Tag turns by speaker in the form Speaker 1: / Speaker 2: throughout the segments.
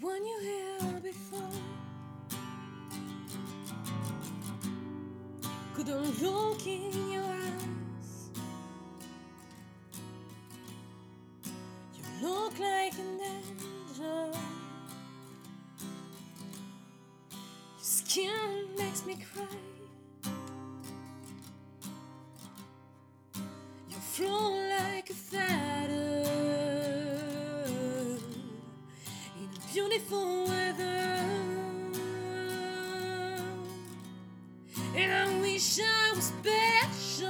Speaker 1: when you here before. Couldn't look in your eyes. You look like an angel. Your skin makes me cry. You wish I was special.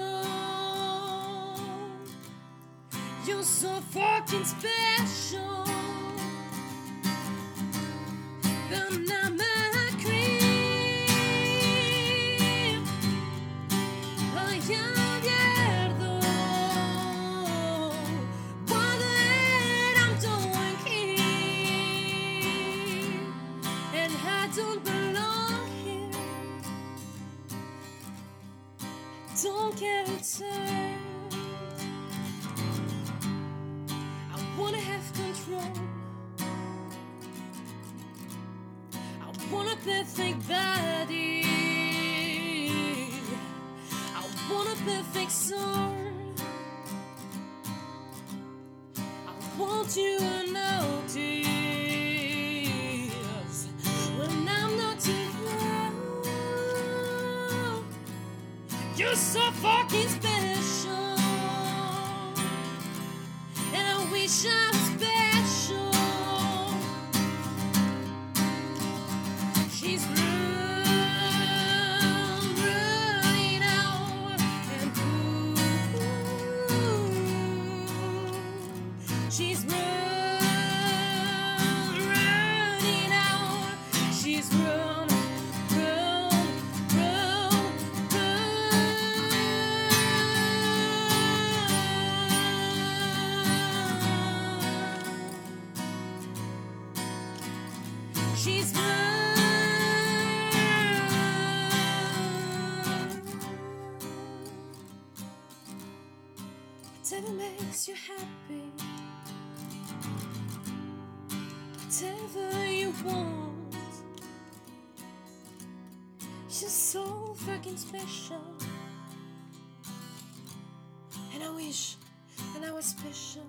Speaker 1: You're so fucking special. But not my cream. Ay, abierto. Don't care a turn. I wanna have control. I want a perfect body. I want a perfect soul. I want you to notice You're so fucking special, and I wish I was special. She's run, running out, and ooh, she's run, running out. She's run, She's. Whatever makes you happy, whatever you want. You're so fucking special. And I wish that I was special.